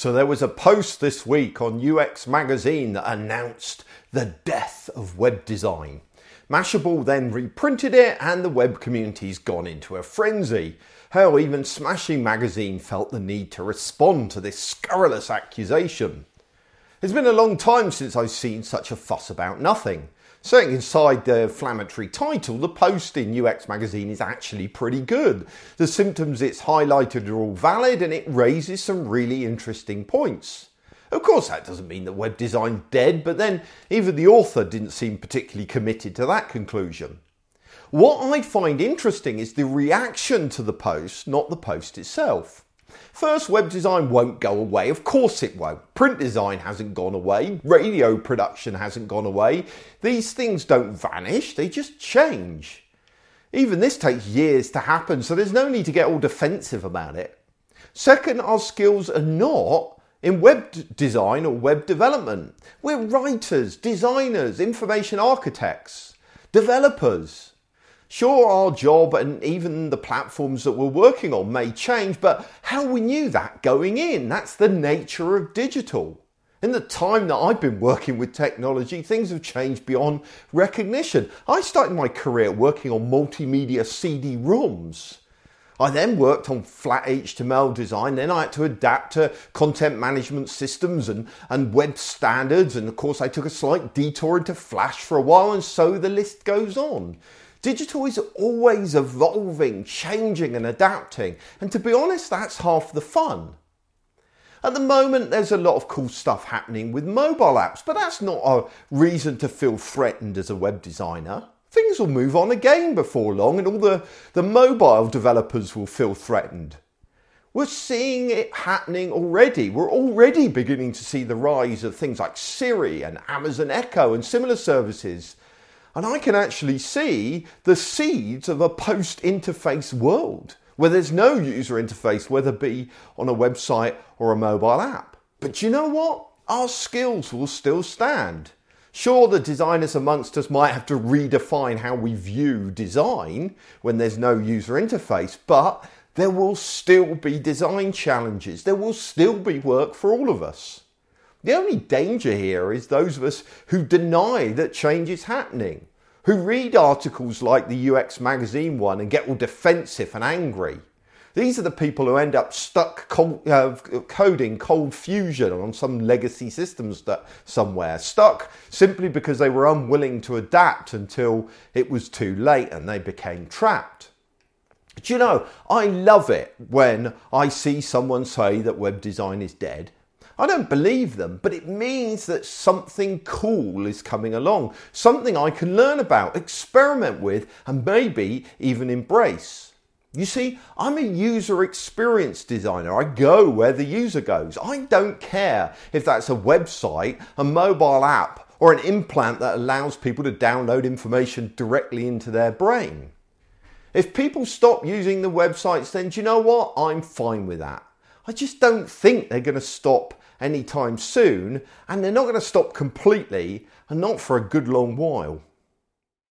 So there was a post this week on UX Magazine that announced the death of web design. Mashable then reprinted it and the web community's gone into a frenzy. Hell, even Smashing Magazine felt the need to respond to this scurrilous accusation. It's been a long time since I've seen such a fuss about nothing. Sitting inside the inflammatory title, the post in UX Magazine is actually pretty good. The symptoms it's highlighted are all valid and it raises some really interesting points. Of course, that doesn't mean that web design's dead, but then even the author didn't seem particularly committed to that conclusion. What I find interesting is the reaction to the post, not the post itself. First, web design won't go away. Of course it won't. Print design hasn't gone away. Radio production hasn't gone away. These things don't vanish, they just change. Even this takes years to happen, so there's no need to get all defensive about it. Second, our skills are not in web design or web development. We're writers, designers, information architects, developers. Sure, our job and even the platforms that we're working on may change, but how we knew that going in, that's the nature of digital. In the time that I've been working with technology, things have changed beyond recognition. I started my career working on multimedia CD ROMs. I then worked on flat HTML design, then I had to adapt to content management systems and, and web standards, and of course, I took a slight detour into Flash for a while, and so the list goes on. Digital is always evolving, changing, and adapting. And to be honest, that's half the fun. At the moment, there's a lot of cool stuff happening with mobile apps, but that's not a reason to feel threatened as a web designer. Things will move on again before long, and all the, the mobile developers will feel threatened. We're seeing it happening already. We're already beginning to see the rise of things like Siri and Amazon Echo and similar services and I can actually see the seeds of a post interface world where there's no user interface, whether it be on a website or a mobile app. But you know what? Our skills will still stand. Sure, the designers amongst us might have to redefine how we view design when there's no user interface, but there will still be design challenges. There will still be work for all of us. The only danger here is those of us who deny that change is happening, who read articles like the UX magazine one and get all defensive and angry. These are the people who end up stuck cold, uh, coding ColdFusion on some legacy systems that somewhere, stuck simply because they were unwilling to adapt until it was too late and they became trapped. Do you know, I love it when I see someone say that web design is dead I don't believe them, but it means that something cool is coming along, something I can learn about, experiment with, and maybe even embrace. You see, I'm a user experience designer. I go where the user goes. I don't care if that's a website, a mobile app, or an implant that allows people to download information directly into their brain. If people stop using the websites, then do you know what? I'm fine with that. I just don't think they're going to stop anytime soon, and they're not going to stop completely and not for a good long while.